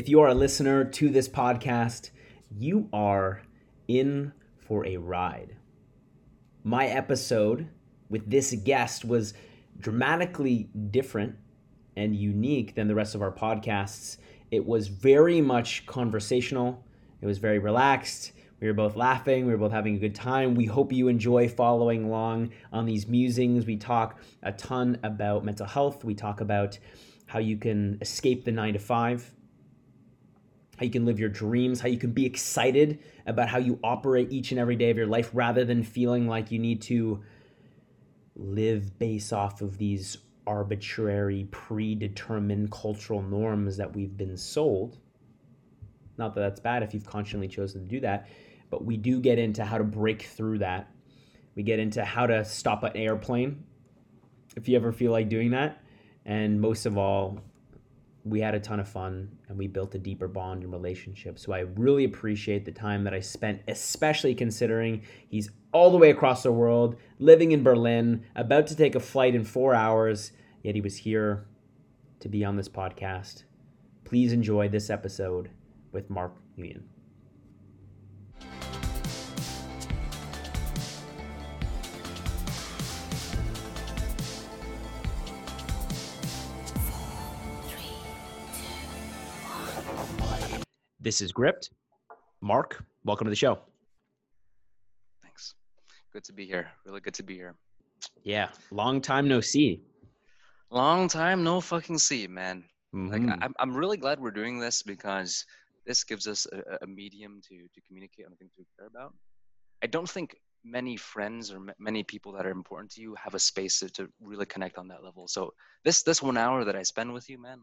If you are a listener to this podcast, you are in for a ride. My episode with this guest was dramatically different and unique than the rest of our podcasts. It was very much conversational, it was very relaxed. We were both laughing. We were both having a good time. We hope you enjoy following along on these musings. We talk a ton about mental health. We talk about how you can escape the nine to five, how you can live your dreams, how you can be excited about how you operate each and every day of your life rather than feeling like you need to live based off of these arbitrary, predetermined cultural norms that we've been sold. Not that that's bad if you've consciously chosen to do that, but we do get into how to break through that. We get into how to stop an airplane if you ever feel like doing that. And most of all, we had a ton of fun and we built a deeper bond and relationship. So I really appreciate the time that I spent, especially considering he's all the way across the world, living in Berlin, about to take a flight in four hours, yet he was here to be on this podcast. Please enjoy this episode with Mark Nguyen. This is Gripped. Mark, welcome to the show. Thanks. Good to be here. Really good to be here. Yeah, long time no see. Long time no fucking see, man. Mhm. Like I, I'm, I'm really glad we're doing this because this gives us a, a medium to to communicate on things we care about. I don't think many friends or m- many people that are important to you have a space to, to really connect on that level. So this this one hour that I spend with you, man,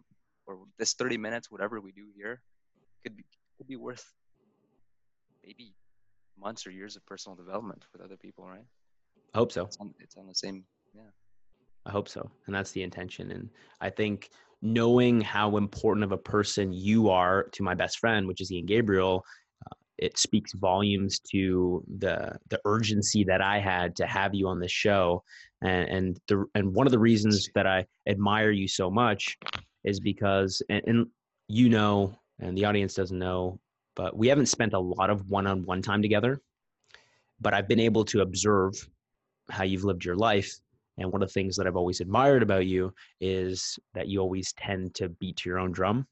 or this 30 minutes, whatever we do here, could be could be worth maybe months or years of personal development with other people, right? I hope so. It's on, it's on the same, yeah. I hope so. And that's the intention. And I think knowing how important of a person you are to my best friend, which is Ian Gabriel, uh, it speaks volumes to the the urgency that I had to have you on this show. And and the and one of the reasons that I admire you so much is because and, and you know, and the audience doesn't know, but we haven't spent a lot of one-on-one time together. But I've been able to observe how you've lived your life and one of the things that I've always admired about you is that you always tend to beat to your own drum.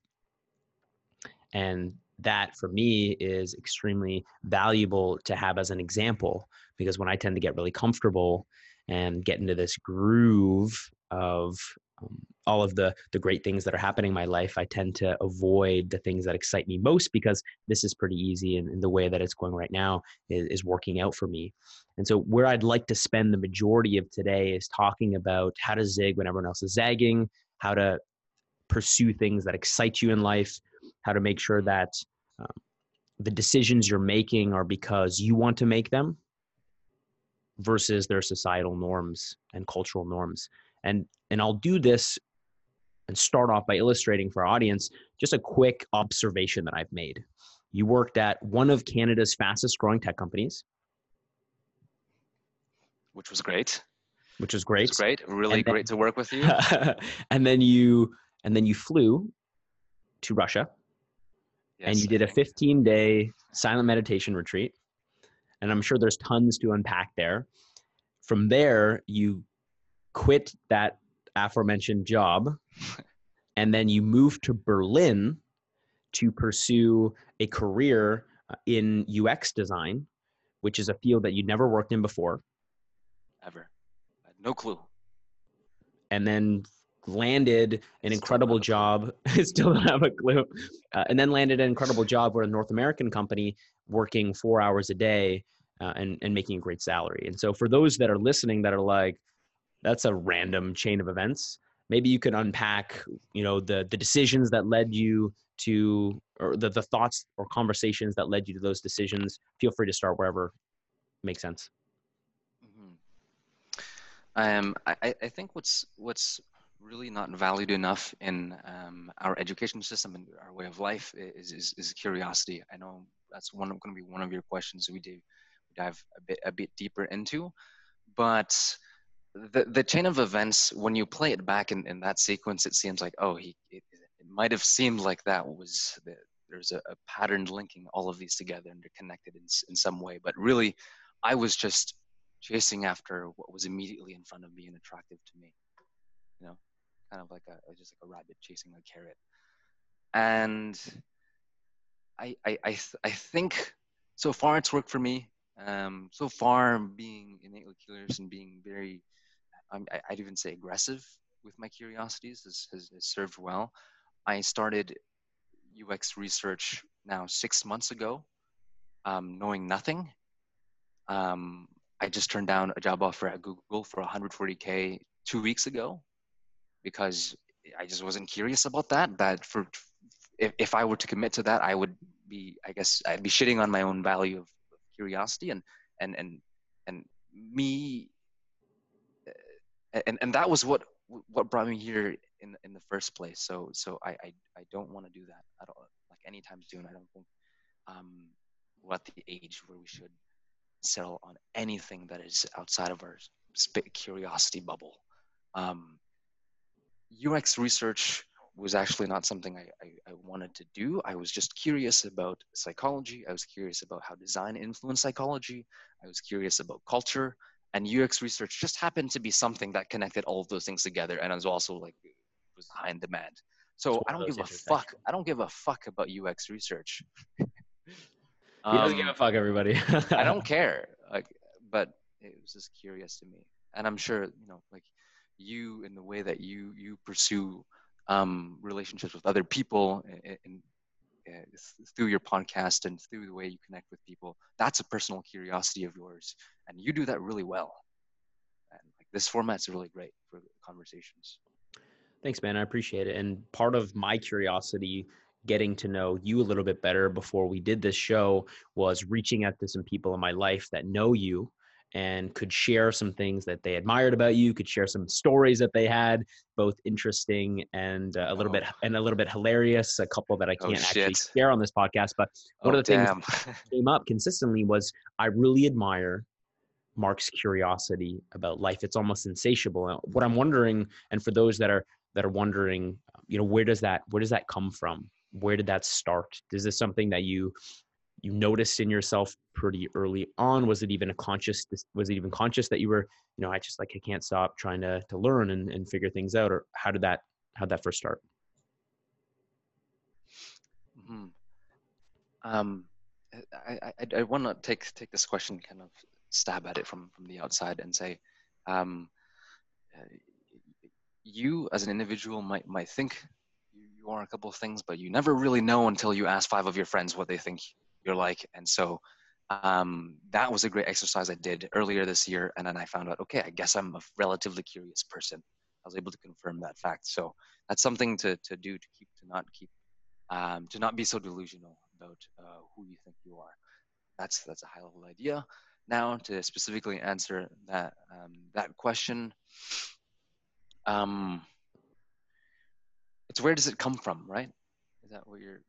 And that for me is extremely valuable to have as an example because when I tend to get really comfortable and get into this groove of um, all of the the great things that are happening in my life, I tend to avoid the things that excite me most because this is pretty easy and, and the way that it's going right now is, is working out for me. And so, where I'd like to spend the majority of today is talking about how to zig when everyone else is zagging, how to pursue things that excite you in life, how to make sure that um, the decisions you're making are because you want to make them versus their societal norms and cultural norms. And and I'll do this and start off by illustrating for our audience just a quick observation that I've made. You worked at one of Canada's fastest growing tech companies which was great. which was great. was great. Really then- great to work with you. and then you and then you flew to Russia and you did a 15 day silent meditation retreat. And I'm sure there's tons to unpack there. From there, you quit that aforementioned job and then you moved to Berlin to pursue a career uh, in UX design, which is a field that you'd never worked in before. ever. No clue. and then landed an Still incredible job. Still don't have a clue. Uh, and then landed an incredible job with a North American company working four hours a day uh, and, and making a great salary. And so for those that are listening that are like, that's a random chain of events, maybe you could unpack, you know, the, the decisions that led you to, or the, the thoughts or conversations that led you to those decisions. Feel free to start wherever makes sense. Mhm. Um, I, I- I think what's what's really not valued enough in um, our education system and our way of life is, is, is curiosity. I know that's one going to be one of your questions we do dive a bit a bit deeper into, but the the chain of events when you play it back in, in that sequence, it seems like oh he it, it might have seemed like that was the, there's a, a pattern linking all of these together and they're connected in, in some way. But really, I was just chasing after what was immediately in front of me and attractive to me. You know, kind of like a just like a rabbit chasing a carrot. And I I I, th- I think so far it's worked for me. Um, so far, being innately curious and being very, um, I, would even say aggressive with my curiosities has, has, has served well. I started UX research now six months ago, um, knowing nothing. Um, I just turned down a job offer at Google for 140k two weeks ago because I just wasn't curious about that. That for if, if I were to commit to that, I would be, I guess, I'd be shitting on my own value of curiosity and and and and me. And and that was what what brought me here in in the first place. So so I I, I don't want to do that at all. Like anytime soon. I don't think um, we're at the age where we should settle on anything that is outside of our curiosity bubble. Um, UX research was actually not something I, I, I, wanted to do. I was just curious about psychology. I was curious about how design influenced psychology. I was curious about culture. And UX research just happened to be something that connected all of those things together and was also like was high in demand. So I don't give a fuck. I don't give a fuck about UX research. Um, he doesn't give a um, fuck, everybody. I don't care. Like, but it was just curious to me, and I'm sure you know, like you in the way that you you pursue um, relationships with other people and, uh, through your podcast and through the way you connect with people. That's a personal curiosity of yours, and you do that really well. And like this format's really great for conversations. Thanks, man. I appreciate it. And part of my curiosity getting to know you a little bit better before we did this show was reaching out to some people in my life that know you and could share some things that they admired about you could share some stories that they had both interesting and uh, a little oh. bit and a little bit hilarious a couple that i oh, can't oh, actually share on this podcast but one oh, of the damn. things that came up consistently was i really admire mark's curiosity about life it's almost insatiable what i'm wondering and for those that are that are wondering you know where does that where does that come from where did that start? Is this something that you you noticed in yourself pretty early on? Was it even a conscious? Was it even conscious that you were, you know, I just like I can't stop trying to to learn and, and figure things out, or how did that how did that first start? hmm Um, I I, I want to take take this question kind of stab at it from from the outside and say, um, you as an individual might might think you are a couple of things, but you never really know until you ask five of your friends what they think you're like. And so um, that was a great exercise I did earlier this year. And then I found out, okay, I guess I'm a relatively curious person. I was able to confirm that fact. So that's something to, to do to keep, to not keep, um, to not be so delusional about uh, who you think you are. That's, that's a high level idea. Now to specifically answer that, um, that question, um, it's where does it come from, right? Is that what you're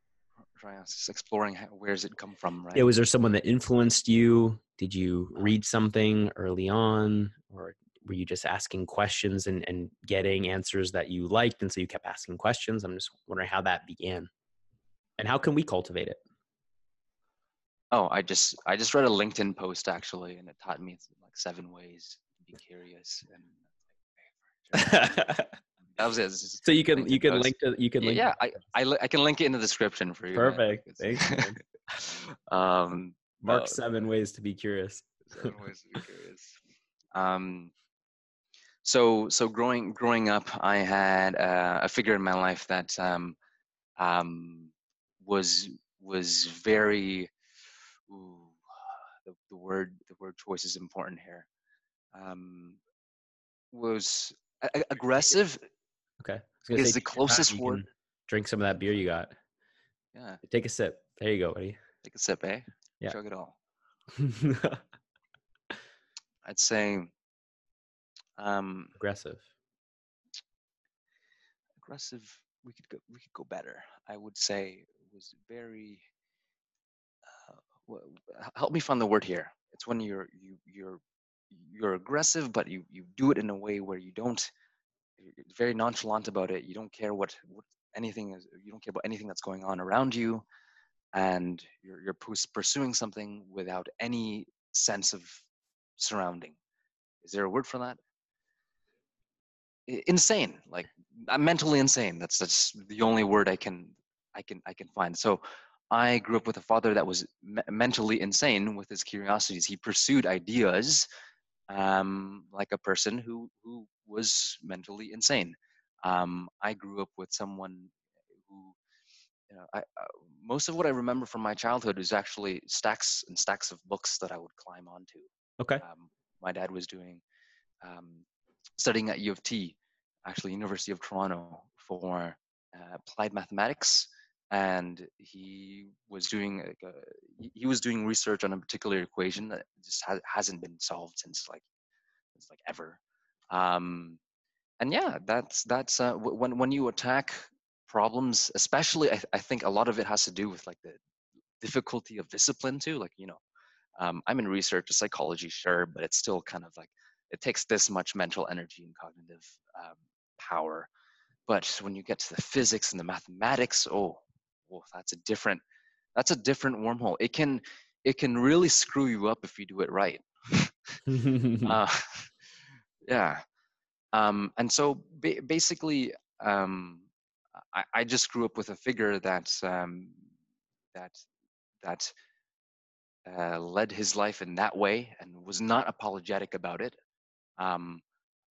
exploring? How, where does it come from, right? Yeah, was there someone that influenced you? Did you read something early on, or were you just asking questions and, and getting answers that you liked, and so you kept asking questions? I'm just wondering how that began, and how can we cultivate it? Oh, I just I just read a LinkedIn post actually, and it taught me like seven ways to be curious. And That was it. So you can you can post. link to you can link. Yeah, I, I I can link it in the description for you. Perfect. Thanks. um, Mark uh, seven ways to be curious. seven ways to be curious. Um, so so growing growing up, I had uh, a figure in my life that um, um, was was very. Ooh, the, the word the word choice is important here. Um, was aggressive Okay. Is the closest word. Drink some of that beer you got. Yeah. Take a sip. There you go, buddy. Take a sip, eh? Yeah. Chug it all. I'd say um aggressive. Aggressive. We could go. We could go better. I would say it was very. Uh, help me find the word here. It's when you're you you're you're aggressive, but you you do it in a way where you don't very nonchalant about it. You don't care what, what anything is. you don't care about anything that's going on around you. And you're, you're pursuing something without any sense of surrounding. Is there a word for that? Insane like i'm mentally insane. That's that's the only word i can i can i can find. So i grew up with a father that was me- mentally insane with his curiosities. He pursued ideas um, like a person who who was mentally insane um, i grew up with someone who you know, I, uh, most of what I remember from my childhood is actually stacks and stacks of books that I would climb onto. Okay. Um, my dad was doing um, studying at U of T, actually University of Toronto, for uh, applied mathematics, and he was doing a, he was doing research on a particular equation that just ha- hasn't been solved since like since like ever. Um, and yeah, that's that's uh, when when you attack problems, especially I, I think a lot of it has to do with like the difficulty of discipline too. Like you know, um, I'm in research, psychology, sure, but it's still kind of like it takes this much mental energy and cognitive um, power. But when you get to the physics and the mathematics, oh, well, that's a different that's a different wormhole. It can it can really screw you up if you do it right. uh, yeah. Um, and so ba- basically, um, I, I, just grew up with a figure that um, that that uh, led his life in that way and was not apologetic about it. Um,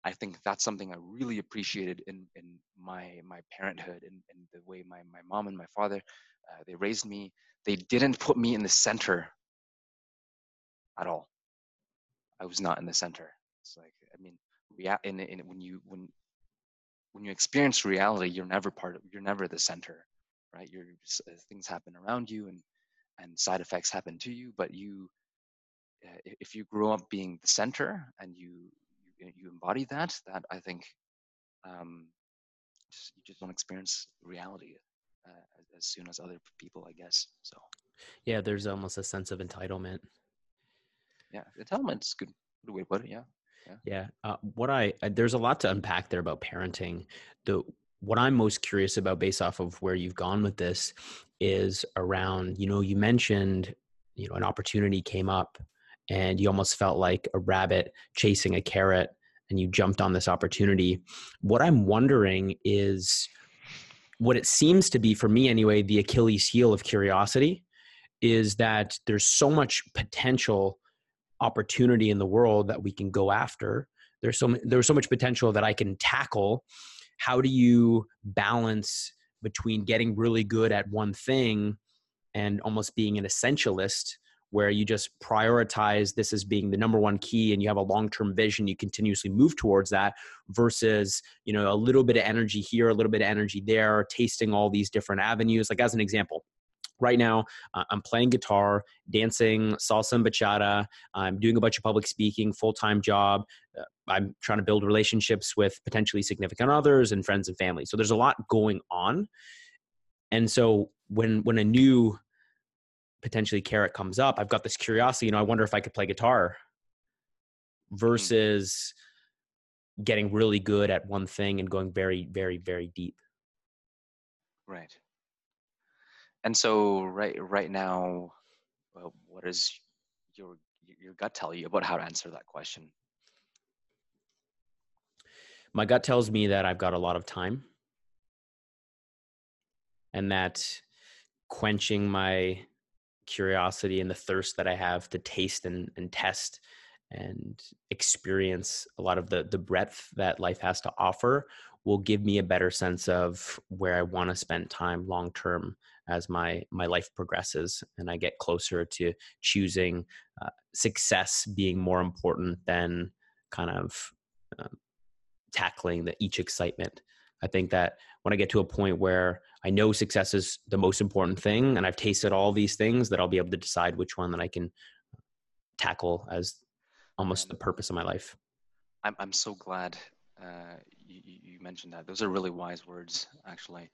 I think that's something I really appreciated in, in my my parenthood and, the way my, my mom and my father uh, they raised me. They didn't put me in the center at all. I was not in the center. It's like I mean, rea- in, in when you when when you experience reality, you're never part of you're never the center, right? You're just, uh, things happen around you and and side effects happen to you, but you uh, if you grow up being the center and you you, you embody that, that I think um, just, you just don't experience reality uh, as soon as other people, I guess. So yeah, there's almost a sense of entitlement. Yeah, entitlement's good. Good way to put it. Yeah. Yeah. yeah. Uh, what I, uh, there's a lot to unpack there about parenting. The, what I'm most curious about based off of where you've gone with this is around, you know, you mentioned, you know, an opportunity came up and you almost felt like a rabbit chasing a carrot and you jumped on this opportunity. What I'm wondering is what it seems to be for me anyway, the Achilles heel of curiosity is that there's so much potential opportunity in the world that we can go after. There's so there's so much potential that I can tackle. How do you balance between getting really good at one thing and almost being an essentialist where you just prioritize this as being the number one key and you have a long-term vision you continuously move towards that versus you know a little bit of energy here a little bit of energy there tasting all these different avenues like as an example right now uh, i'm playing guitar dancing salsa and bachata i'm doing a bunch of public speaking full-time job uh, i'm trying to build relationships with potentially significant others and friends and family. So there's a lot going on. And so when when a new potentially carrot comes up i've got this curiosity you know i wonder if i could play guitar mm-hmm. versus getting really good at one thing and going very very very deep. Right and so right right now well, what does your your gut tell you about how to answer that question? My gut tells me that i've got a lot of time. And that quenching my curiosity and the thirst that I have to taste and, and test and experience a lot of the the breadth that life has to offer will give me a better sense of where I want to spend time long term as my my life progresses and I get closer to choosing uh, success being more important than kind of um, tackling the each excitement. I think that when I get to a point where I know success is the most important thing and I've tasted all these things, that I'll be able to decide which one that I can tackle as almost the purpose of my life. I'm, I'm so glad uh, you, you mentioned that. Those are really wise words, actually.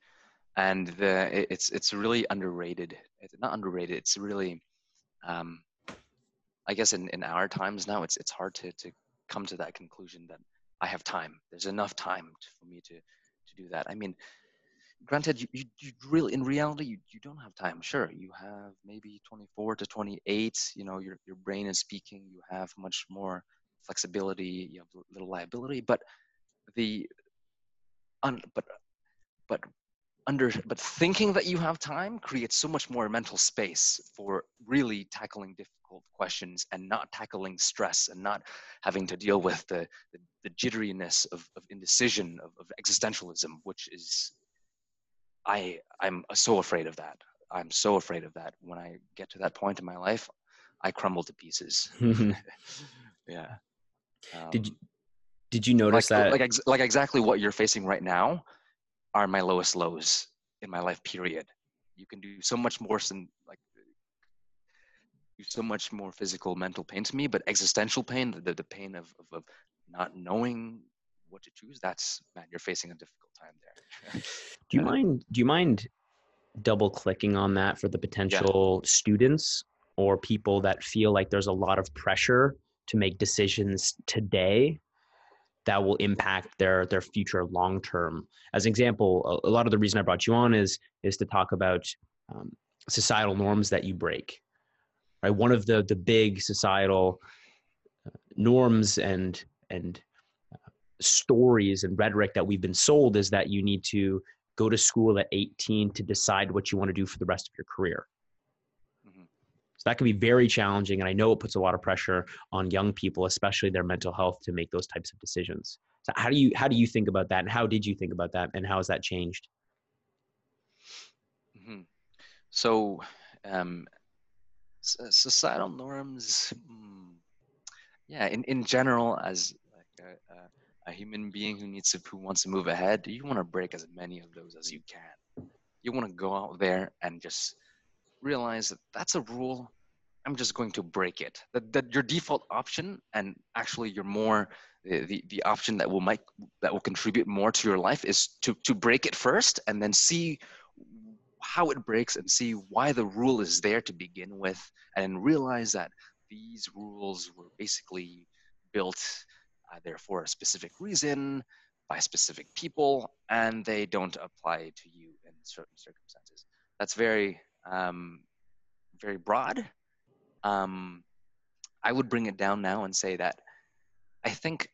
And the, it's, it's really underrated. It's not underrated. It's really, um, I guess in, in our times now, it's, it's hard to, to come to that conclusion that I have time. There's enough time for me to, to do that. I mean, granted, you, you, you really, in reality, you, you don't have time. Sure, you have maybe 24 to 28. You know, your, your brain is speaking. You have much more flexibility. You have little liability. But the, un, but, but under, but thinking that you have time creates so much more mental space for really tackling difficult questions and not tackling stress and not having to deal with the, the, the jitteriness of, of indecision, of, of existentialism, which is I I'm so afraid of that. I'm so afraid of that. When I get to that point in my life, I crumble to pieces. yeah. Um, did you did you notice like, that like like exactly what you're facing right now are my lowest lows in my life period. You can do so much more than like do so much more physical mental pain to me, but existential pain, the, the pain of, of, of not knowing what to choose, that's man, you're facing a difficult time there. do you uh, mind do you mind double clicking on that for the potential yeah. students or people that feel like there's a lot of pressure to make decisions today that will impact their their future long term as an example a, lot of the reason i brought you on is is to talk about um, societal norms that you break right one of the the big societal uh, norms and and stories and rhetoric that we've been sold is that you need to go to school at 18 to decide what you want to do for the rest of your career. So that can be very challenging. And I know it puts a lot of pressure on young people, especially their mental health, to make those types of decisions. So how do you how do you think about that? And how did you think about that? And how has that changed? Mm-hmm. So um, societal norms, mm, yeah, in, in general, as like a, a a human being who needs to who wants to move ahead, you want to break as many of those as you can. You want to go out there and just realize that that's a rule. I'm just going to break it. That, that your default option and actually your more the, the, option that will make that will contribute more to your life is to to break it first and then see how it breaks and see why the rule is there to begin with and realize that these rules were basically built uh, either for a specific reason by specific people and they don't apply to you in certain circumstances that's very um, very broad. Um, i would bring it down now and say that i think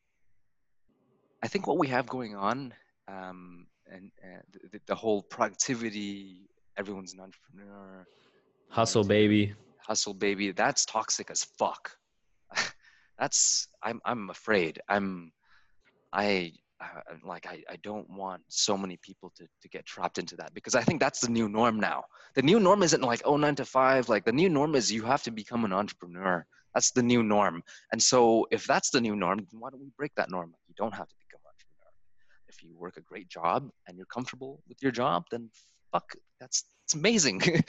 i think what we have going on um, and, and the, the, whole productivity everyone's an entrepreneur hustle baby. hustle baby that's toxic as fuck. That's i'm i'm afraid. I'm i like I, I don't want so many people to, to get trapped into that because i think that's the new norm now. The new norm isn't like oh nine to five. Like the new norm is you have to become an entrepreneur. That's the new norm. And so if that's the new norm why don't we break that norm? You don't have to become an entrepreneur. If you work a great job and you're comfortable with your job then fuck that's it's amazing.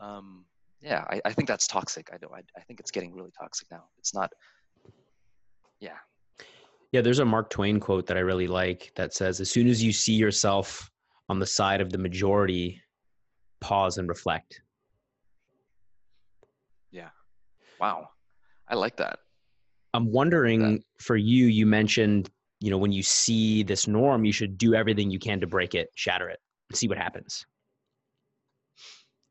Um, yeah I, I think that's toxic. I, don't, I, I think it's getting really toxic now. It's not yeah yeah there's a mark twain quote that i really like that says as soon as you see yourself on the side of the majority pause and reflect. Yeah. Wow. I like that. I'm wondering like for you you mentioned you know when you see this norm you should do everything you can to break it shatter it and see what happens.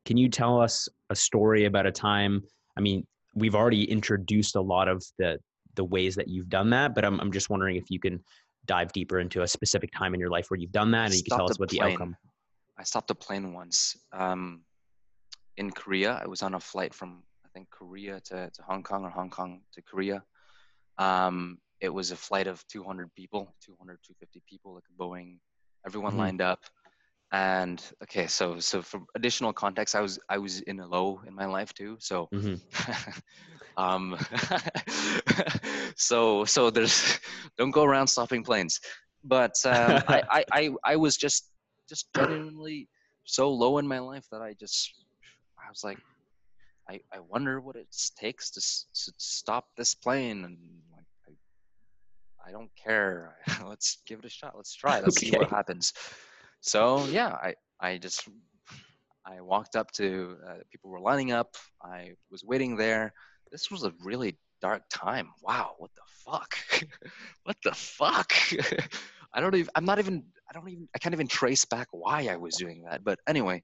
Can you tell us a story about a time i mean we've already introduced a lot of the the ways that you've done that, but I'm, I'm just wondering if you can dive deeper into a specific time in your life where you've done that and you can tell us what plane. the outcome. I stopped a plane once um, in Korea. I was on a flight from I think Korea to, to Hong Kong or Hong Kong to Korea. Um, it was a flight of 200 people, 200, 250 people, like a Boeing. Everyone mm-hmm. lined up and okay so so for additional context i was i was in a low in my life too so mm-hmm. um so so there's don't go around stopping planes. But um, I, I i i was just just genuinely so low in my life that i just i was like i i wonder what it takes to, to stop this plane and like i, I don't care. Let's give it a shot. Let's try. Let's okay. see what happens so yeah, I I just I walked up to uh, people were lining up. I was waiting there. This was a really dark time. Wow, what the fuck? what the fuck? I don't even. I'm not even. I don't even. I can't even trace back why I was doing that. But anyway,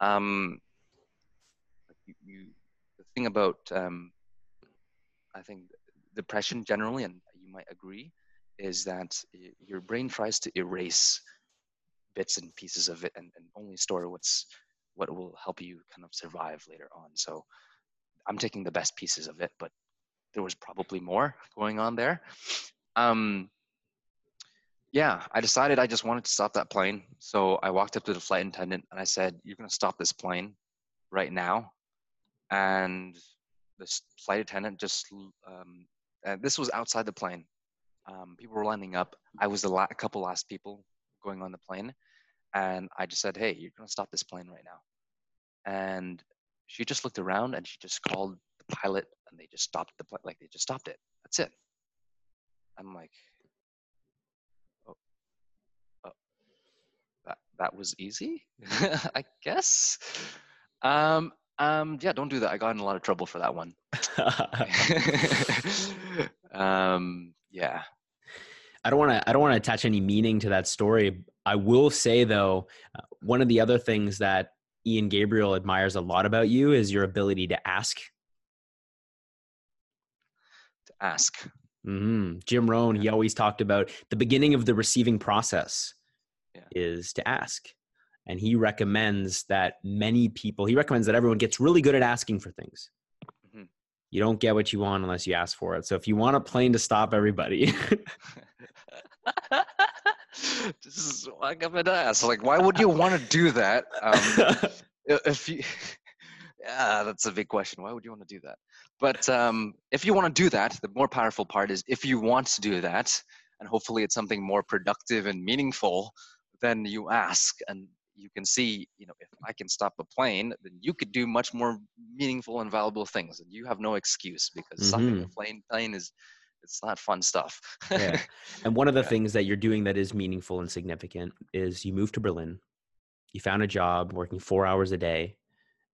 um, you, you the thing about um, I think depression generally, and you might agree, is that your brain tries to erase bits and pieces of it and, and only store what's what will help you kind of survive later on. So I'm taking the best pieces of it, but there was probably more going on there. Um, yeah, I decided I just wanted to stop that plane. So I walked up to the flight attendant and I said, You're going to stop this plane right now. And the flight attendant just, um, this was outside the plane. Um, people were lining up. I was the la- a couple last people going on the plane. And I just said, Hey, you're going to stop this plane right now. And she just looked around and she just called the pilot and they just stopped the plane. Like they just stopped it. That's it. I'm like, "Oh, that that was easy, I guess. Um, um, yeah, don't do that. I got in a lot of trouble for that one. um, yeah. I don't want to. I don't want to attach any meaning to that story. I will say though, uh, one of the other things that Ian Gabriel admires a lot about you is your ability to ask. To ask. Mm-hmm. Jim Rohn, he always talked about the beginning of the receiving process yeah. is to ask. And he recommends that many people, he recommends that everyone gets really good at asking for things. Mm-hmm. You don't get what you want unless you ask for it. So if you want a plane to stop everybody, this is like I'm an ass. Like, why would you want to do that? Um, if you, yeah, that's a big question. Why would you want to do that? But um, if you want to do that, the more powerful part is if you want to do that, and hopefully it's something more productive and meaningful, then you ask and you can see, you know, if I can stop a plane, then you could do much more meaningful and valuable things, and you have no excuse because mm-hmm. stopping a plane plane is it's not fun stuff. yeah. And one of the yeah. things that you're doing that is meaningful and significant is you moved to Berlin, you found a job working four hours a day,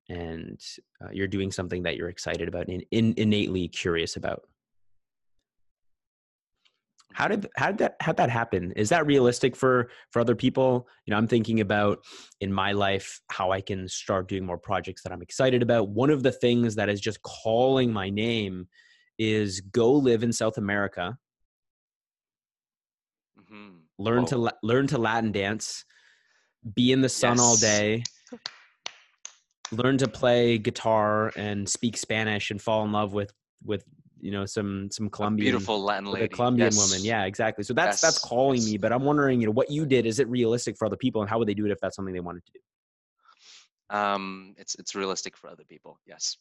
and uh, you're doing something that you're excited about and in, innately curious about how did how did that how that happen is that realistic for for other people you know i'm thinking about in my life how i can start doing more projects that i'm excited about one of the things that is just calling my name is go live in south america mm-hmm. learn Whoa. to learn to latin dance be in the sun yes. all day learn to play guitar and speak Spanish and fall in love with with you know some some Colombian a beautiful Latin lady, a Colombian yes. woman. Yeah, exactly. So that's yes. that's calling me. But I'm wondering, you know, what you did is it realistic for other people, and how would they do it if that's something they wanted to do? Um, it's it's realistic for other people. Yes.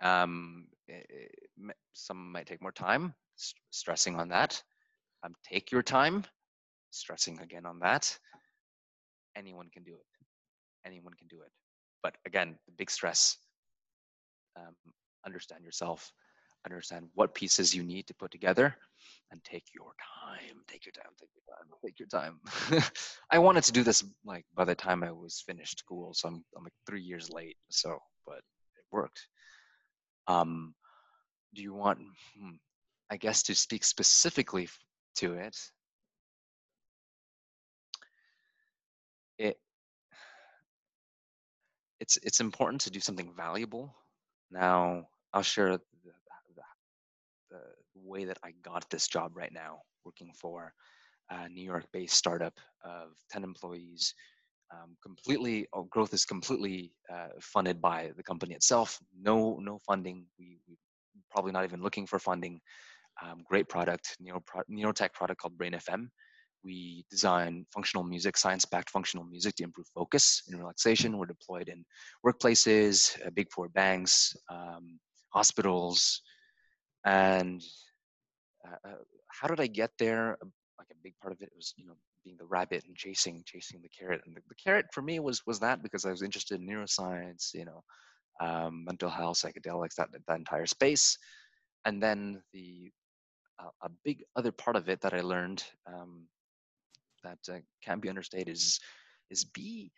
Um, some might take more time. St- stressing on that. Um, take your time. Stressing again on that. Anyone can do it. Anyone can do it but again, the big stress. Um, understand yourself, understand what pieces you need to put together, and take your time. Take your time. Take your time. Take your time. I wanted to do this like by the time I was finished school, so I'm I'm like three years late. So, but it worked. Um, do you want? Hmm, I guess to speak specifically to it. It it's it's important to do something valuable. Now, I'll share the, the, the way that I got this job right now, working for a New York-based startup of 10 employees. Um, completely, oh, growth is completely uh, funded by the company itself. No, no funding. We, we probably not even looking for funding. Um, great product, neuro, neurotech product called Brain FM we design functional music, science-backed functional music to improve focus and relaxation. We're deployed in workplaces, uh, big four banks, um, hospitals, and uh, uh, how did I get there? Like a big part of it was, you know, being the rabbit and chasing, chasing the carrot. And the, the carrot for me was was that because I was interested in neuroscience, you know, um, mental health, psychedelics, that that entire space. And then the uh, a big other part of it that I learned um, that uh, can't be understated is is be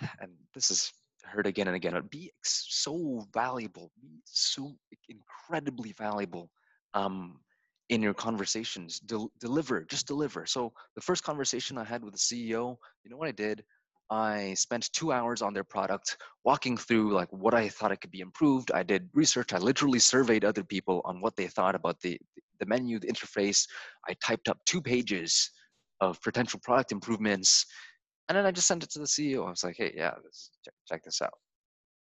and this is heard again and again but be so valuable be so incredibly valuable um, in your conversations. Del- deliver just deliver. So the first conversation i had with the ceo you know what i did i spent two hours on their product walking through like what i thought it could be improved. I did research. I literally surveyed other people on what they thought about the the menu the interface. I typed up two pages of potential product improvements and then i just sent it to the ceo i was like hey yeah check, check this out.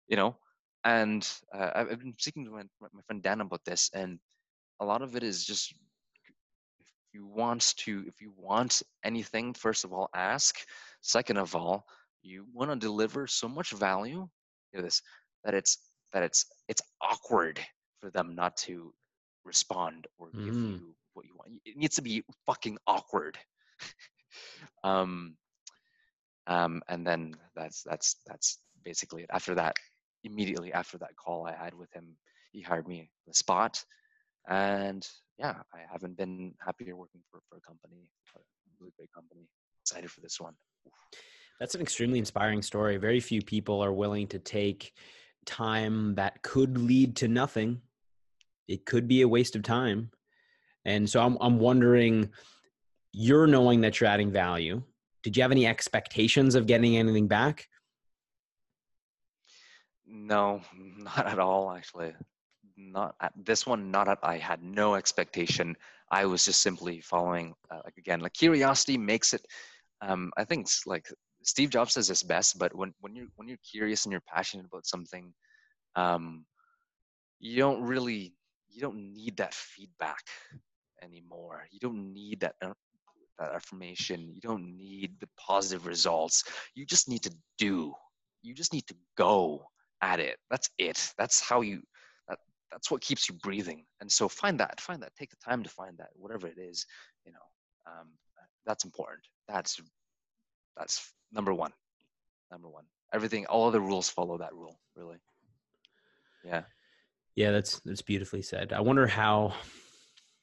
You know? And uh, I've been speaking to my, my friend Dan about this, and a lot of it is just you want to, if you want anything, first of all, ask. Second of all, you want to deliver so much value, you know, this that it's that it's it's awkward for them not to respond or give mm. you what you want. It needs to be fucking awkward. um, um, and then that's that's that's basically it. After that, immediately after that call I had with him, he hired me the spot. And yeah, I haven't been happier working for, for a company, uh, a really great company. Excited for this one. That's an extremely inspiring story. Very few people are willing to take time that could lead to nothing. It could be a waste of time. And so I'm I'm wondering you're knowing that you're adding value. Did you have any expectations of getting anything back? No, not at all. Actually, not at this one. Not at. I had no expectation. I was just simply following. Uh, like again, like curiosity makes it. Um, I think like Steve Jobs says this best. But when when you're when you're curious and you're passionate about something, um, you don't really you don't need that feedback anymore. You don't need that uh, that affirmation. You don't need the positive results. You just need to do. You just need to go at it. That's it. That's how you. That, that's what keeps you breathing. And so find that. Find that. Take the time to find that. Whatever it is, you know, um, that's important. That's that's number one. Number one. Everything. All other rules follow that rule. Really. Yeah. Yeah, that's that's beautifully said. I wonder how.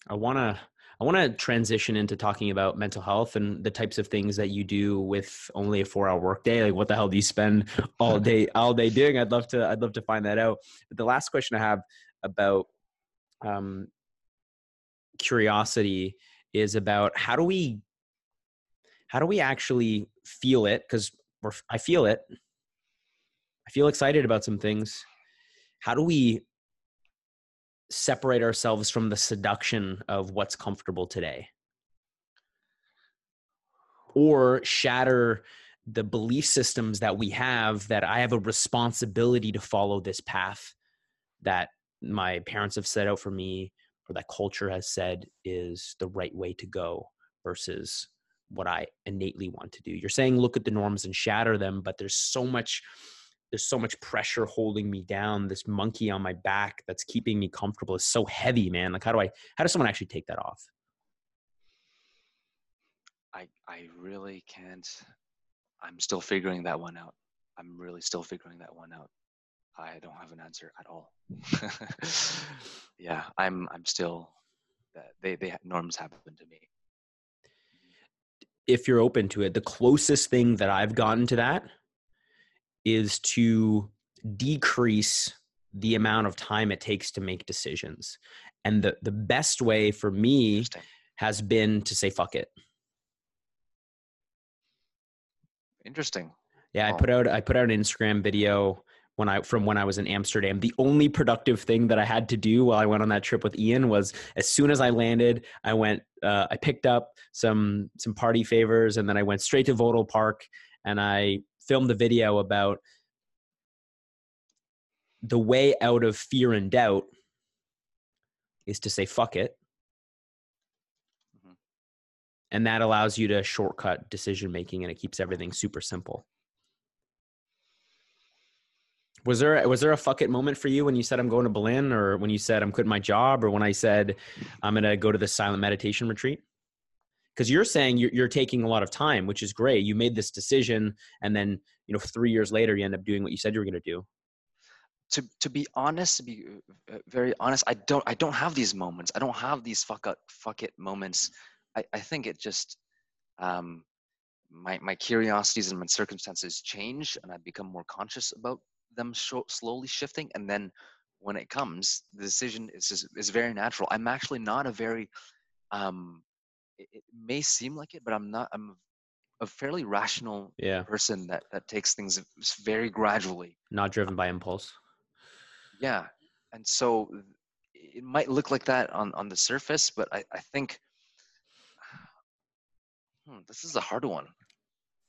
I want to I want to transition into talking about mental health and the types of things that you do with only a four-hour workday. Like, what the hell do you spend all day all day doing? I'd love to I'd love to find that out. But the last question I have about um, curiosity is about how do we how do we actually feel it? Because I feel it. I feel excited about some things. How do we separate ourselves from the seduction of what's comfortable today or shatter the belief systems that we have that I have a responsibility to follow this path that my parents have set out for me or that culture has said is the right way to go versus what I innately want to do. You're saying look at the norms and shatter them, but there's so much there's so much pressure holding me down. This monkey on my back that's keeping me comfortable is so heavy man. Like how do i how does someone actually take that off? I i really can't. I'm still figuring that one out. I'm really still figuring that one out i don't have an answer at all yeah i'm i'm still uh, they they norms happen to me if you're open to it the closest thing that i've gotten to that is to decrease the amount of time it takes to make decisions. And the, the best way for me has been to say, fuck it. Interesting. Yeah, I put out I put out an Instagram video when I from when I was in Amsterdam. The only productive thing that I had to do while I went on that trip with Ian was as soon as I landed, I went uh, I picked up some some party favors and then I went straight to Vondel Park and I filmed a video about the way out of fear and doubt is to say fuck it mm-hmm. and that allows you to shortcut decision making and it keeps everything super simple was there was there a fuck it moment for you when you said i'm going to berlin or when you said i'm quitting my job or when i said i'm going to go to the silent meditation retreat because you're saying you're, you're taking a lot of time which is great. You made this decision and then you know three years later you end up doing what you said you were going to do. To to be honest to be uh, uh, very honest i don't i don't have these moments. I don't have these fuck up fuck it moments. I i think it just um my my curiosities and my circumstances change and i become more conscious about them sh- slowly shifting and then when it comes, the decision is is, is very natural. I'm actually not a very um, it, it may seem like it, but I'm not. I'm a fairly rational Yeah. person that that takes things very gradually. Not driven by impulse. Yeah, and so it might look like that on on the surface, but I I think hmm, this is a hard one.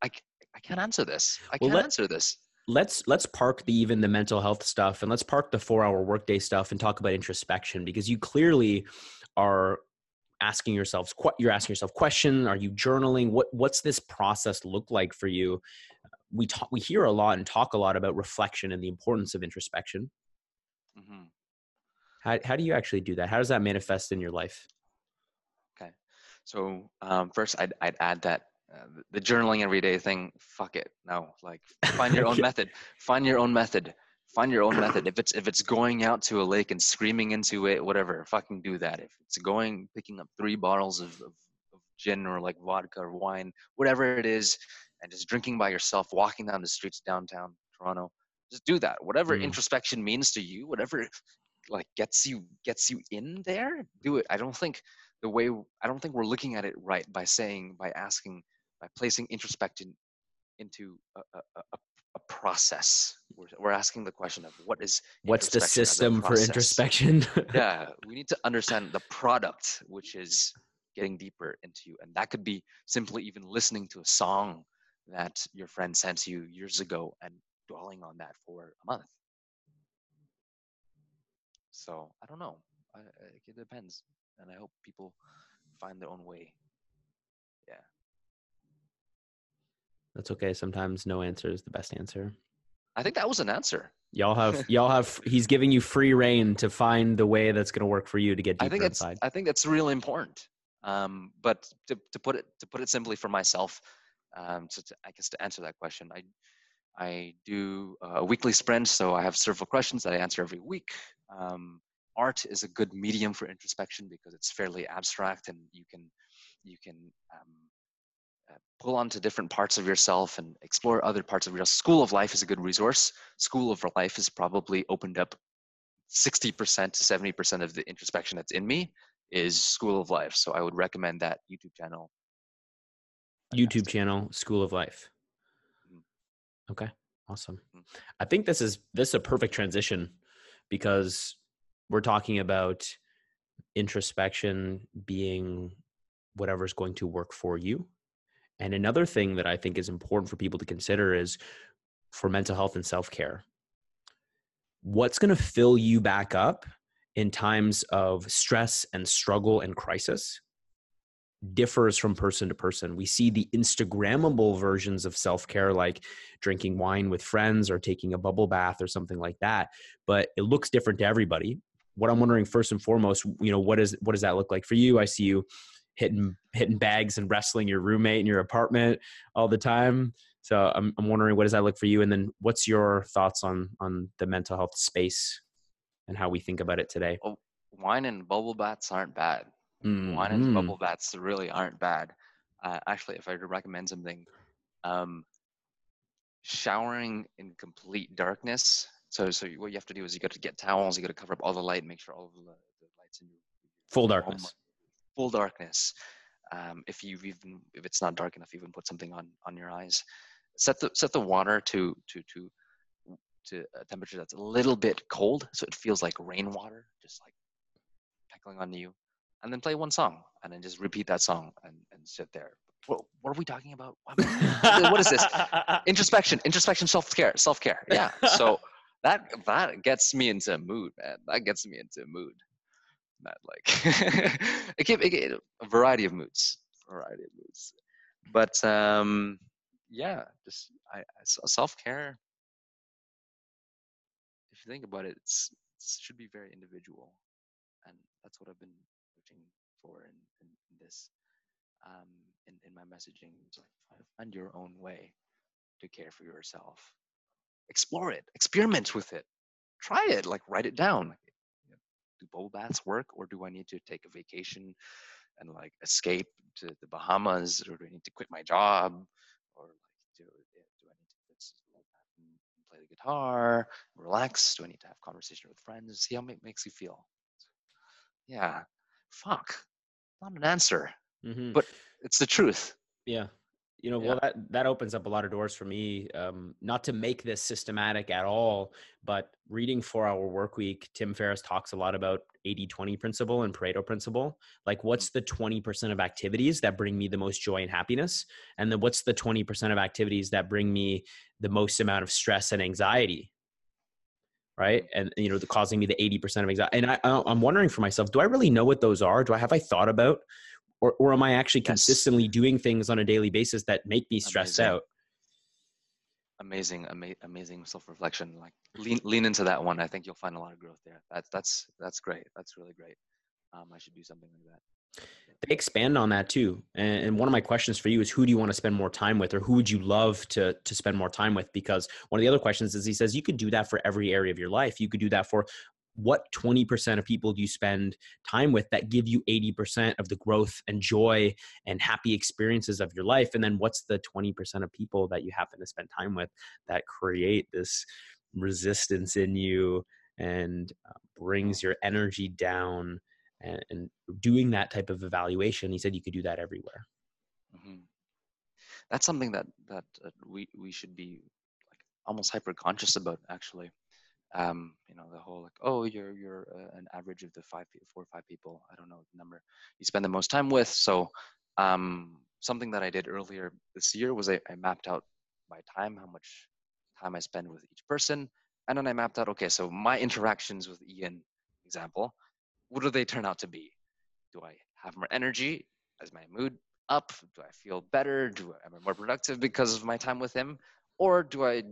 i i can't answer this. I Well, can't let- answer this. Let's let's park the even the mental health stuff and let's park the four hour workday stuff and talk about introspection because you clearly are asking yourselves you're asking yourself question are you journaling? What what's this process look like for you? We talk we hear a lot and talk a lot about reflection and the importance of introspection. Hmm how, how do you actually do that? How does that manifest in your life? Okay. So um, first, I'd I'd add that uh, the- journaling every day thing. Fuck it. No, like find your own method. Find your own method. Find your own method. If it's if it's going out to a lake and screaming into it, whatever, fucking do that. If it's going picking up three bottles of, of, of gin or like vodka or wine, whatever it is, and just drinking by yourself, walking down the streets downtown Toronto, just do that. Whatever Mm. introspection means to you, whatever like gets you gets you in there, do it. I don't think the way I don't think we're looking at it right by saying by asking by placing introspection into a, a, a, a process. We're, we're asking the question of what is what's the introspection as a system for introspection yeah, we need to understand the product, which is getting deeper into you, and that could be simply even listening to a song that your friend sent you years ago and dwelling on that for a month. So I don't know. I- it depends, and I hope people find their own way. Yeah. That's okay sometimes no answer is the best answer I think that was an answer. y'all have y'all have he's giving you free rein to find the way that's going to work for you to get deeper I think that's, inside I think that's really important. Um, but to, to put it to put it simply for myself, um, to, to I guess to answer that question, I I do a weekly sprint, so I have several questions that I answer every week. Um, art is a good medium for introspection because it's fairly abstract and you can you can um, pull onto different parts of yourself and explore other parts of yourself. School of Life is a good resource. School of Life has probably opened up 60% to 70% of the introspection that's in me is School of Life. So I would recommend that YouTube channel. YouTube channel, School of Life. Mhm. Okay, awesome. Mm. I think this is this is a perfect transition because we're talking about introspection being whatever's going to work for you. And another thing that I think is important for people to consider is for mental health and self-care. What's going to fill you back up in times of stress and struggle and crisis differs from person to person. We see the Instagrammable versions of self care, like drinking wine with friends or taking a bubble bath or something like that, but it looks different to everybody. What I'm wondering first and foremost, you know, what is what does that look like for you? I see you hitting hitting bags and wrestling your roommate in your apartment all the time. So I'm I'm wondering what does that look for you, and then what's your thoughts on on the mental health space and how we think about it today? Wine and bubble baths aren't bad. Wine and Mhm. bubble baths really aren't bad. Uh, actually, if I were to recommend something, um, showering in complete darkness. So, so what you have to do is you got to get towels. You got to cover up all the light, make sure all of the, the lights in your Full darkness. Full darkness. Um, if you've even if it's not dark enough, even put something on on your eyes. Set the set the water to to to to a temperature that's a little bit cold, so it feels like rainwater, just like tickling on you. And then play one song, and then just repeat that song, and and sit there. What, what are we talking about? What am I- what is this? introspection introspection self-care self-care yeah so that that gets me into a mood man that gets me into a mood that like it can it, a variety of moods variety of moods but um yeah just i, self-care if you think about it it's it should be very individual and that's what i've been looking for in, in, in this um in, in my messaging find your own way to care for yourself. Explore it, experiment with it, try it, like write it down. Do bubble baths work, or do I need to take a vacation and like escape to the Bahamas, or do I need to quit my job, or like do, do I need to fix this bubble bath and play the guitar, relax? Do I need to have conversation with friends? See how it makes you feel. Yeah, fuck, not an answer, Mhm. but it's the truth. Yeah. You know, Yeah. well, that that opens up a lot of doors for me. Um, not to make this systematic at all, but reading Four Hour Work Week, Tim Ferriss talks a lot about 80-20 principle and Pareto principle. Like, what's the 20% of activities that bring me the most joy and happiness? And then what's the 20% of activities that bring me the most amount of stress and anxiety? Right. And, you know, the causing me the 80% of anxiety. And I- I'm wondering for myself, do I really know what those are? Do I have I thought about or, or am I actually Yes. consistently doing things on a daily basis that make me stressed Amazing. out? Amazing, ama- amazing self-reflection. Like lean, lean into that one. I think you'll find a lot of growth there. That's that's that's great. That's really great. Um, I should do something like that. They expand on that too. And, and one of my questions for you is who do you want to spend more time with or who would you love to, to spend more time with? Because one of the other questions is he says you could do that for every area of your life. You could do that for what 20% of people do you spend time with that give you 80% of the growth and joy and happy experiences of your life? And then what's the 20% of people that you happen to spend time with that create this resistance in you and uh, brings your energy down and, and doing that type of evaluation? He said you could do that everywhere. Hmm That's something that that uh, we we should be like almost hyper conscious about. Actually, um, you know, the whole like, oh, you're you're uh, an average of the five, four or five people. I don't know the number you spend the most time with. So, um, something that I did earlier this year was I, I mapped out my time, how much time I spend with each person, and then I mapped out, okay, so my interactions with Ian, example, what do they turn out to be? Do I have more energy? Is my mood up? Do I feel better? Do I, am I more productive because of my time with him? Or do I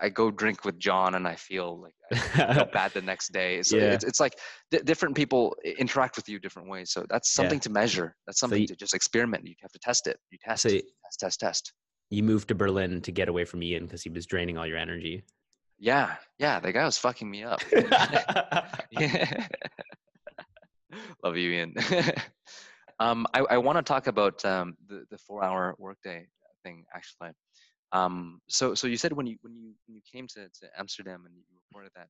I go drink with John and I feel like I feel bad the next day? So Yeah. it's, it's like d- different people interact with you different ways. So that's Yeah. something to measure. That's something you- to just experiment. You have to test it. You test, So y- test, test, test. you moved to berlin to get away from ian because he was draining all your energy Yeah, yeah. The guy was fucking me up. yeah. Love you, Ian. um, I, I want to talk about um, the the four hour workday thing actually. Um, so so you said when you when you when you came to, to Amsterdam and you recorded that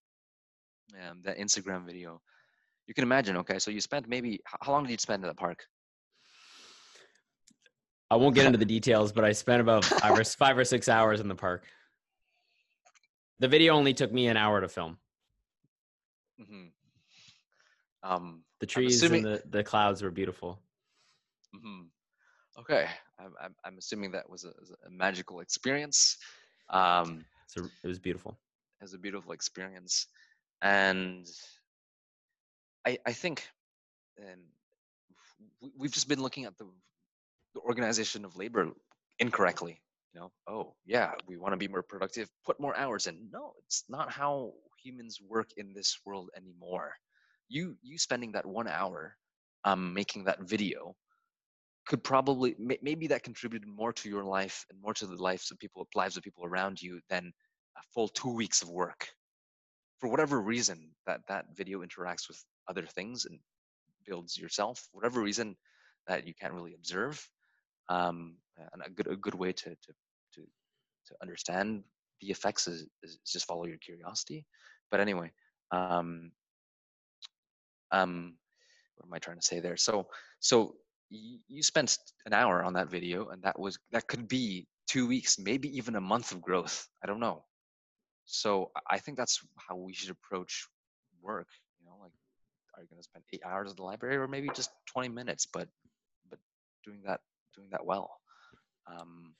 um, that Instagram video, you can imagine. Okay, so you spent maybe how long did you spend in the park? I won't get into the details, but I spent about five or five or six hours in the park. The video only took me an hour to film. hmm Um, The trees assuming- and the, the clouds were beautiful. mhm. Okay, I'm, I'm I'm assuming that was a, a magical experience. Um, So it was beautiful. it was a beautiful experience and i i think um, we've just been looking at the, the organization of labor incorrectly you know oh yeah we want to be more productive put more hours in no it's not how humans work in this world anymore you you spending that one hour um making that video could probably maybe that contributed more to your life and more to the lives of people lives of people around you than a full two weeks of work. For whatever reason that that video interacts with other things and builds yourself whatever reason that you can't really observe um, and a good a good way to to to, to understand the effects is, is just follow your curiosity. But anyway um um what am i trying to say there? So so you, spent an hour on that video and that was that could be two weeks maybe even a month of growth i don't know so I- I think that's how we should approach work. You know, like are you going to spend eight hours at the library or maybe just 20 minutes, but but doing that doing that well. Um,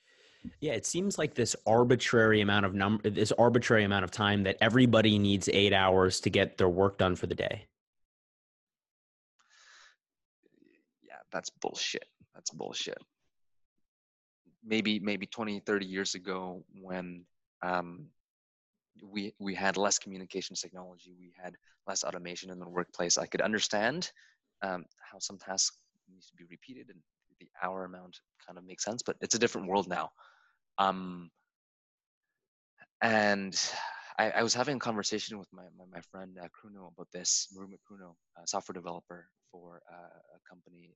Yeah, it seems like this arbitrary amount of number, this arbitrary amount of time that everybody needs eight hours to get their work done for the day. yeah, that's bullshit. That's bullshit. Maybe maybe 20, 30 years ago when um, we we had less communications technology, we had less automation in the workplace. I could understand um, how some tasks needs to be repeated and the hour amount kind of makes sense, but it's a different world now. Um, and I, I was having a conversation with my, my, my friend uh, Kruno about this, Maruma Kruno, software developer for uh, a company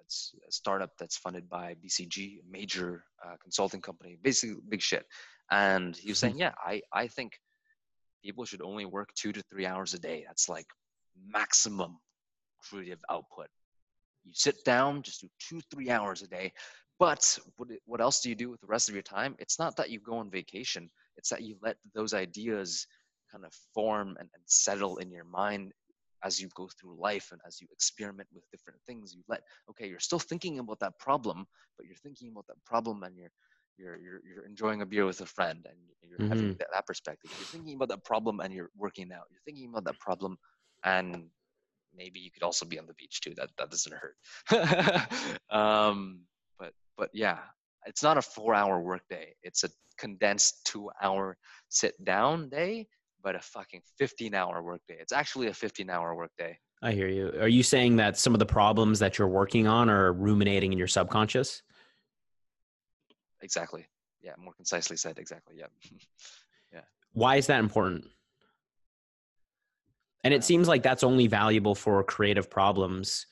that's a startup that's funded by BCG, a major uh, consulting company, basically big shit. And he was saying, yeah, I, I think people should only work two to three hours a day. That's like maximum creative output. You sit down, just do two, three hours a day. But what, what else do you do with the rest of your time? It's not that you go on vacation, it's that you let those ideas kind of form and, and settle in your mind as you go through life and as you experiment with different things you let okay you're still thinking about that problem but you're thinking about that problem and you're you're you're, you're enjoying a beer with a friend and you're mm-hmm. having that, that perspective. You're thinking about that problem and you're working out. You're thinking about that problem and maybe you could also be on the beach too. That that doesn't hurt. Um but but yeah it's not a four hour workday it's a condensed two hour sit down day but a fucking 15 hour workday. It's actually a 15 hour workday. I hear you. Are you saying that some of the problems that you're working on are ruminating in your subconscious? Exactly. Yeah, more concisely said. Exactly. Yeah. yeah. Why is that important? And it uh, seems like that's only valuable for creative problems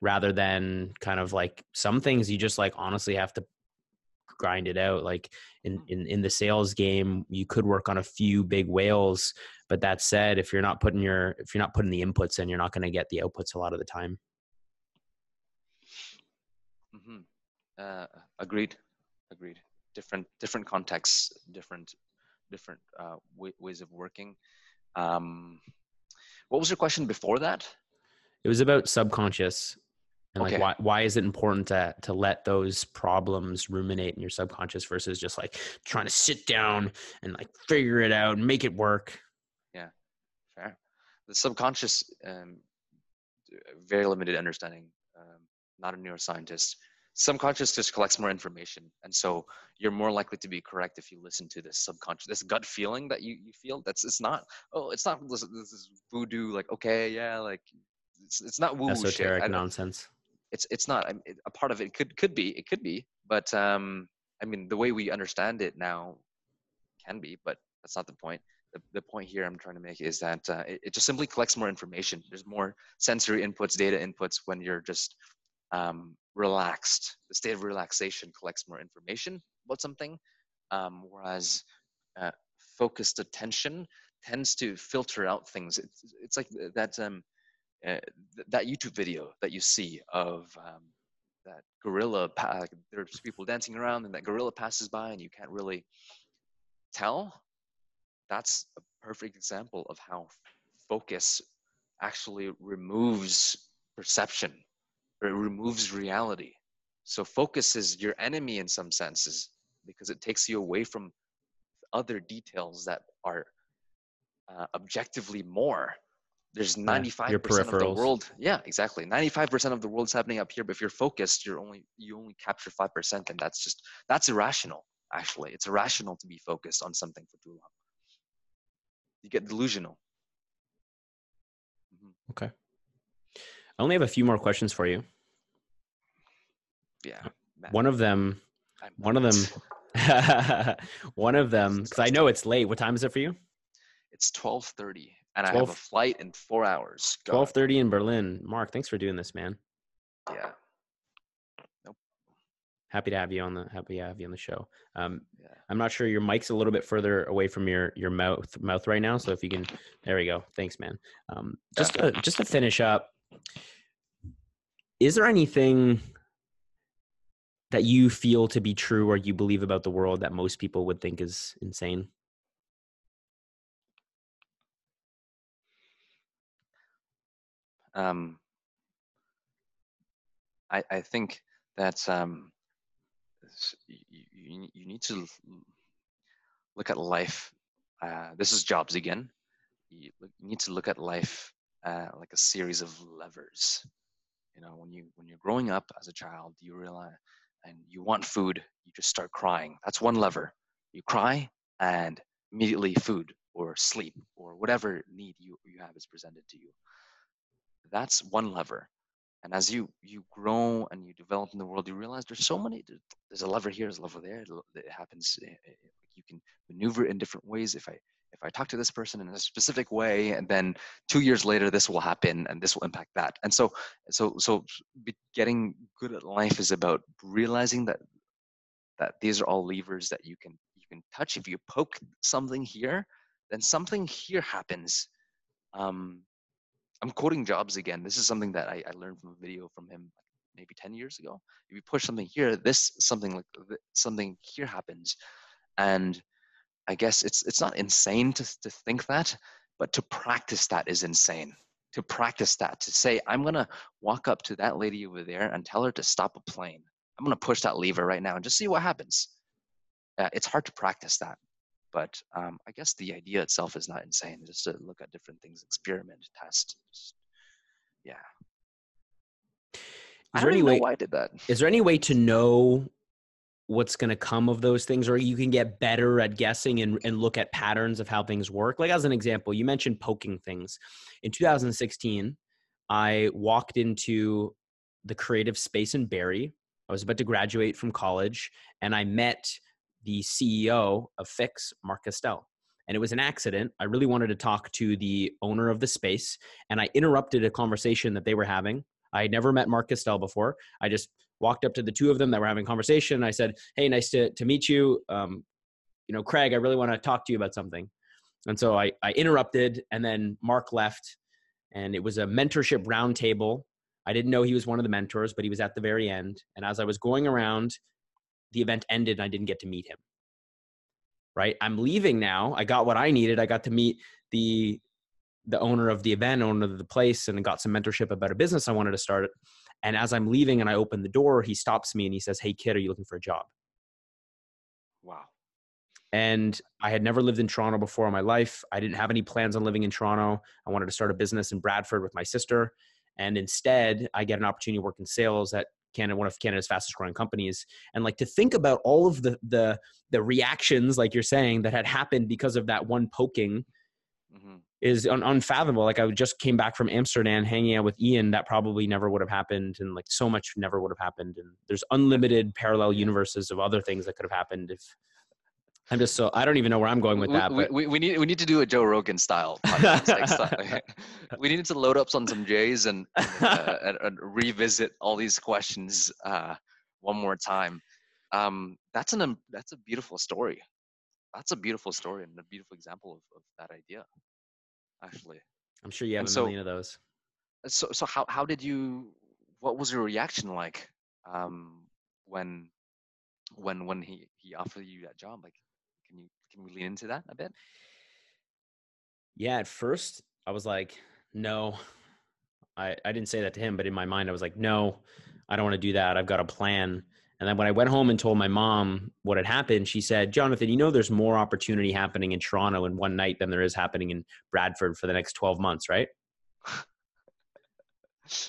rather than kind of like some things you just like honestly have to grind it out. Like in, mm. in, in the sales game, you could work on a few big whales, but that said, if you're not putting your, if you're not putting the inputs in, you're not going to get the outputs a lot of the time. Mm-hmm. Uh, agreed. Agreed. Different, different contexts, different, different uh, w- ways of working. Um, what was your question before that? It was about subconscious and okay. like why why is it important to to let those problems ruminate in your subconscious versus just like trying to sit down and like figure it out and make it work? Yeah. Fair. The subconscious um very limited understanding um, not a neuroscientist. Subconscious just collects more information and so you're more likely to be correct if you listen to this subconscious this gut feeling that you, you feel. That's it's not oh it's not this, this is voodoo like okay yeah like it's, it's not woo esoteric shit. nonsense it's it's not a part of it could could be it could be but um i mean the way we understand it now can be but that's not the point. The, the point here i'm trying to make is that uh, it, it, just simply collects more information. There's more sensory inputs data inputs when you're just um, relaxed. The state of relaxation collects more information about something um, whereas uh, focused attention tends to filter out things. It's, it's like that um, uh, th- that YouTube video that you see of um, that gorilla, there's people dancing around and that gorilla passes by and you can't really tell. That's a perfect example of how focus actually removes perception, or it removes reality. So focus is your enemy in some senses because it takes you away from other details that are uh, objectively more there's 95% of the world yeah exactly. 95% of the world's happening up here but if you're focused you're only you only capture 5% and that's just that's irrational actually. It's irrational to be focused on something for too long. You get delusional. Mm-hmm. okay. I only have a few more questions for you. Yeah one of them one of them one of them because i know it's late. What time is it for you? It's 12.30 and 12, I have a flight in four hours. Twelve thirty in Berlin. Mark, thanks for doing this, man. Yeah. Nope. Happy to have you on the happy to have you on the show. Um, yeah. I'm not sure your mic's a little bit further away from your your mouth mouth right now, so if you can, there we go. Thanks, man. Um, just to, just to finish up, is there anything that you feel to be true or you believe about the world that most people would think is insane? Um, I, I think that um, you, you need to look at life. Uh, this is Jobs again. You, need to look at life uh, like a series of levers. You know, when you when you're growing up as a child, you realize and you want food, you just start crying. That's one lever. You cry, and immediately food or sleep or whatever need you, you have is presented to you that's one lever. And as you you grow and you develop in the world you realize there's so many there's a lever here there's a lever there it happens eh, eh, you can maneuver in different ways. If i if i talk to this person in a specific way and then two years later this will happen and this will impact that. And so so so getting good at life is about realizing that that these are all levers that you can you can touch. If you poke something here then something here happens. Um, i'm quoting jobs again. This is something that I, I learned from a video from him maybe 10 years ago. If you push something here this something like something here happens. And i guess it's it's not insane to, to think that but to practice that is insane. To practice that to say i'm to walk up to that lady over there and tell her to stop a plane i'm to push that lever right now and just see what happens. Uh, it's hard to practice that but um, i guess the idea itself is not insane just to look at different things experiment test just, yeah is there any way why I did that? Is there any way to know what's going to come of those things, or you can get better at guessing and, and look at patterns of how things work? Like as an example, you mentioned poking things. In 2016, I walked into the creative space in Barrie. I was about to graduate from college, and I met the CEO of Fix, Mark Castell. And it was an accident. I really wanted to talk to the owner of the space, and I interrupted a conversation that they were having I had never met Mark Castell before. I just walked up to the two of them that were having conversation. I said, "Hey, nice to to meet you. Um, you know, Craig, I really want to talk to you about something." And so I I interrupted, and then Mark left, and it was a mentorship roundtable. I didn't know he was one of the mentors, but he was at the very end. And as I was going around, the event ended, and I didn't get to meet him. Right, I'm leaving now. I got what I needed. I got to meet the the owner of the event, owner of the place, and got some mentorship about a business I wanted to start. And as I'm leaving and I open the door, he stops me and he says, Hey, kid, are you looking for a job? Wow. And I had never lived in Toronto before in my life. I didn't have any plans on living in Toronto. I wanted to start a business in Bradford with my sister. And instead, I get an opportunity to work in sales at Canada, one of Canada's fastest growing companies. And like to think about all of the the the reactions, like you're saying, that had happened because of that one poking mm-hmm. is un- unfathomable. Like I just came back from Amsterdam hanging out with Ian. That probably never would have happened. And like so much never would have happened. And there's unlimited parallel universes of other things that could have happened if I'm just so I don't even know where I'm going with that. We, but we, we need we need to do a Joe Rogan style. we need to load up on some J's and, uh, and, and revisit all these questions uh, one more time. Um, that's an that's a beautiful story that's a beautiful story and a beautiful example of, of that idea actually i'm sure you have and a so, million of those so so how, how did you what was your reaction like um when when when he he offered you that job like can we lean into that a bit yeah at first i was like no i i didn't say that to him but in my mind i was like no i don't want to do that i've got a plan and then when I went home and told my mom what had happened, she said, Jonathan, you know, there's more opportunity happening in Toronto in one night than there is happening in Bradford for the next 12 months, right?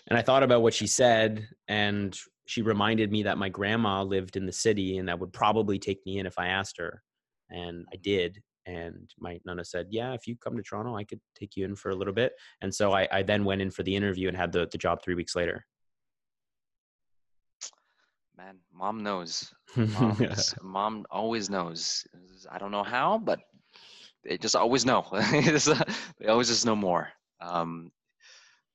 and I thought about what she said, and she reminded me that my grandma lived in the city and that would probably take me in if I asked her. And I did. And my nana said, Yeah, if you come to Toronto, I could take you in for a little bit. And so I, I then went in for the interview and had the, the job three weeks later. Man mom knows. Mom always knows. I don't know how but they just always know. They always just know more. Um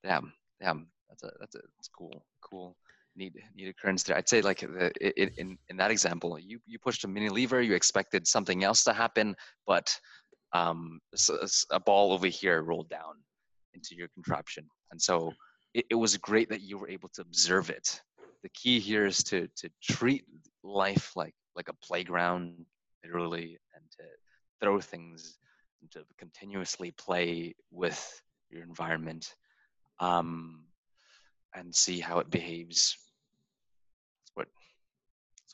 damn damn. That's a that's a that's cool cool neat neat occurrence there. I'd say like the, in, in that example you you pushed a mini lever you expected something else to happen but um a, ball over here rolled down into your contraption. And so it, it was great that you were able to observe it. The key here is to to treat life like like a playground literally and to throw things and to continuously play with your environment um, and see how it behaves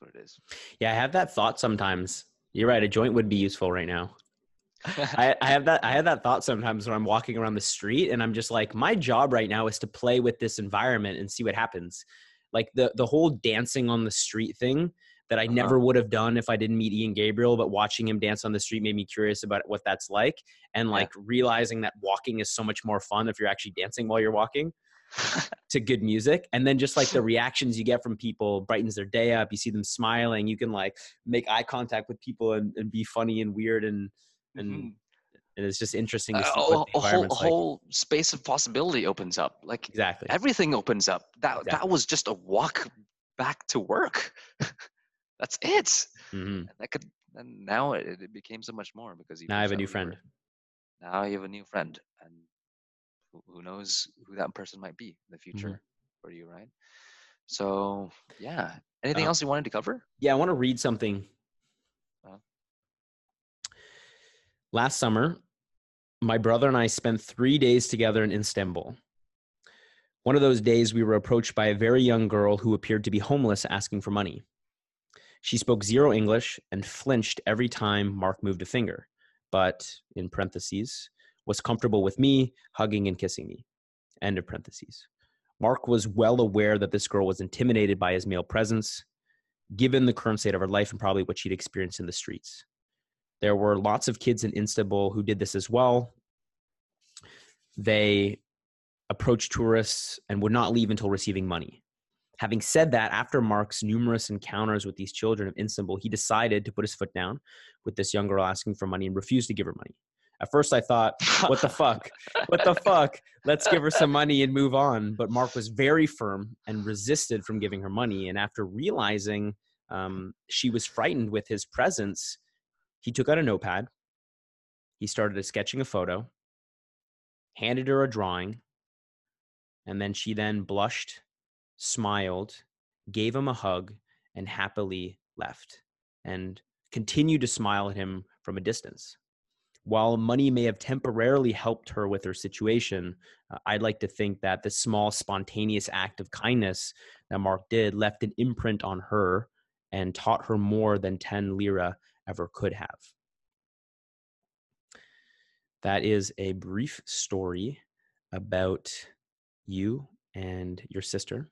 that's what it is yeah i have that thought sometimes you're right a joint would be useful right now I, I, have that I have that thought sometimes when I'm walking around the street and I'm just like, my job right now is to play with this environment and see what happens like the the whole dancing on the street thing that I uh-huh. never would have done if I didn't meet Ian Gabriel, but watching him dance on the street made me curious about what that's like and like yeah. realizing that walking is so much more fun if you're actually dancing while you're walking. To good music and then just like the reactions you get from people brightens their day up you see them smiling you can like make eye contact with people and, and be funny and weird and and Mhm. and it's just interesting to Uh, see a, whole, like. whole space of possibility opens up. Like exactly everything opens up. That that was just a walk back to work. That's it. hmm that could and now it, it became so much more because you now i have a new friend Now you have a new friend, who, who knows who that person might be in the Mm-hmm. future for you, right? So yeah. Anything Uh, else you wanted to cover? yeah i want to read something Uh. last summer my brother and i spent three days together in istanbul one of those days we were approached by a very young girl who appeared to be homeless asking for money she spoke zero english and flinched every time mark moved a finger but in parentheses was comfortable with me hugging and kissing me end of parentheses mark was well aware that this girl was intimidated by his male presence given the current state of her life and probably what she'd experienced in the streets. There were lots of kids in Istanbul who did this as well. They approached tourists and would not leave until receiving money. Having said that, after Mark's numerous encounters with these children of Istanbul, he decided to put his foot down with this young girl asking for money and refused to give her money. At first, I thought, what the fuck? What the fuck? Let's give her some money and move on. But Mark was very firm and resisted from giving her money. And after realizing um, she was frightened with his presence, he took out a notepad. He started sketching a photo, handed her a drawing, and then she then blushed, smiled, gave him a hug, and happily left and continued to smile at him from a distance while money may have temporarily helped her with her situation, uh, I'd like to think that the small, spontaneous act of kindness that Mark did left an imprint on her and taught her more than 10 lira ever could have. That is a brief story about you and your sister.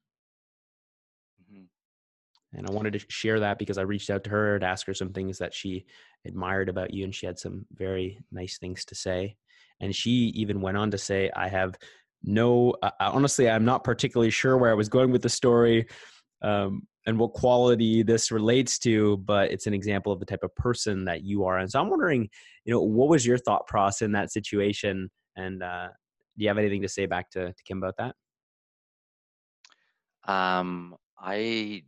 And I wanted to share that because I reached out to her to ask her some things that she admired about you, and she had some very nice things to say. And she even went on to say, I have no, honestly, I'm not particularly sure where I was going with the story um, and what quality this relates to, but it's an example of the type of person that you are. And so I'm wondering, you know, what was your thought process in that situation? And uh, do you have anything to say back to, to Kim about that? Um, I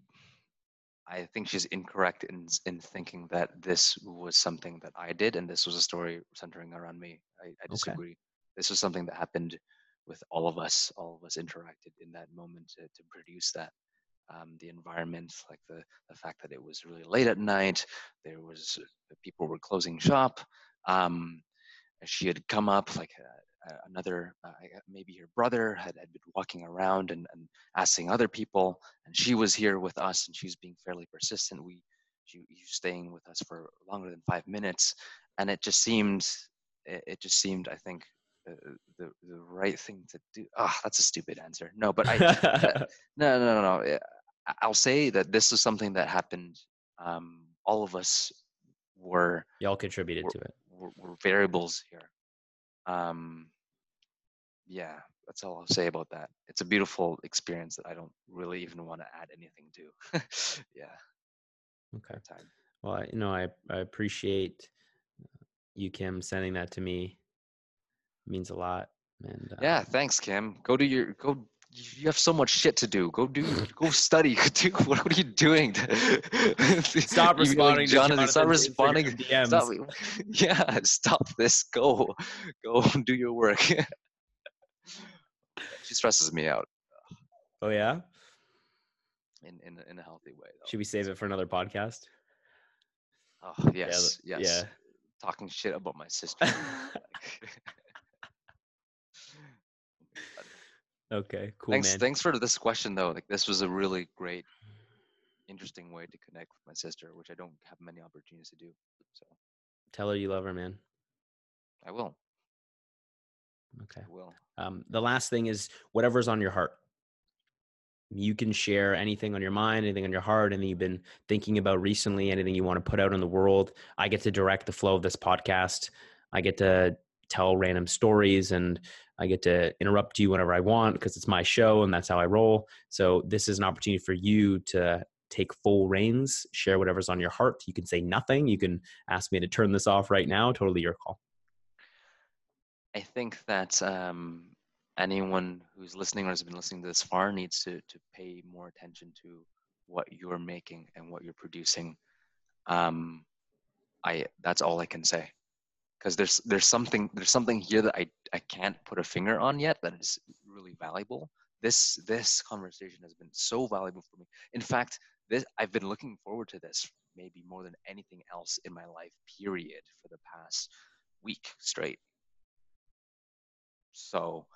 I think she's incorrect in in thinking that this was something that I did and this was a story centering around me. I, I disagree. This was something that happened with all of us. All of us interacted in that moment to, to produce that. Um, the environment, like the the fact that it was really late at night, there was people were closing shop. Um, she had come up like uh, another uh, uh, maybe her brother had, had been walking around and, and asking other people and she was here with us and she's being fairly persistent we she, she was staying with us for longer than five minutes and it just seemed it, it just seemed i think uh, the the right thing to do ah that's a stupid answer no but i no no no no I- i'll say that this is something that happened um all of us were Y'all contributed We're- to it. were, were variables here. Um, yeah, that's all I'll say about that. It's a beautiful experience that I don't really even want to add anything to. yeah, Okay. time. Well, I, you know, I, I appreciate you, Kim, sending that to me. It means a lot. And uh, Yeah, thanks, Kim. Go do your go. You have so much shit to do. Go do. Go study. Do what, are you doing? Stop You like responding to Jonathan, stop responding. DMs. Stop, yeah, stop this. Go, go do your work. she stresses me out Oh yeah. in in, a- in a healthy way. Though. Should we save it for another podcast? Oh Yeah, yes, th- yes. Talking shit about my sister. Okay. Cool, thanks, man. thanks for this question though. Like this was a really great, interesting way to connect with my sister, which I don't have many opportunities to do. So Tell her you love her, man. I will. Okay. I will. Um, the last thing is whatever's on your heart. You can share anything on your mind, anything on your heart, anything you've been thinking about recently, anything you want to put out in the world. I get to direct the flow of this podcast. I get to tell random stories and I get to interrupt you whenever I want because it's my show and that's how I roll. So this is an opportunity for you to take full reins, share whatever's on your heart. You can say nothing. You can ask me to turn this off right now. Totally your call. I think that um, anyone who's listening or has been listening this far needs to to pay more attention to what you're making and what you're producing. Um, I that's all I can say because there's there's something there's something here that I I can't put a finger on yet that is really valuable. This this conversation has been so valuable for me. In fact, this I've been looking forward to this maybe more than anything else in my life. Period for the past week straight. So,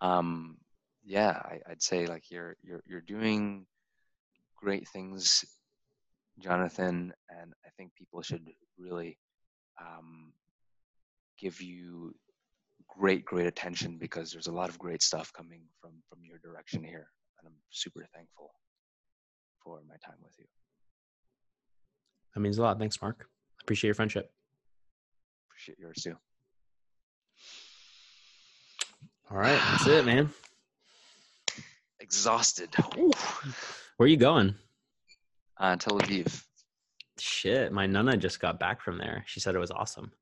um, yeah, I, I'd say like you're you're you're doing great things, Jonathan, and I think people should really um, give you great, great attention because there's a lot of great stuff coming from from your direction here, and I'm super thankful for my time with you. That means a lot. Thanks, Mark. Appreciate your friendship. Appreciate yours too. All right, that's it, man. Exhausted. Where are you going? Uh, Tel Aviv. Shit, my nana just got back from there. She said it was awesome.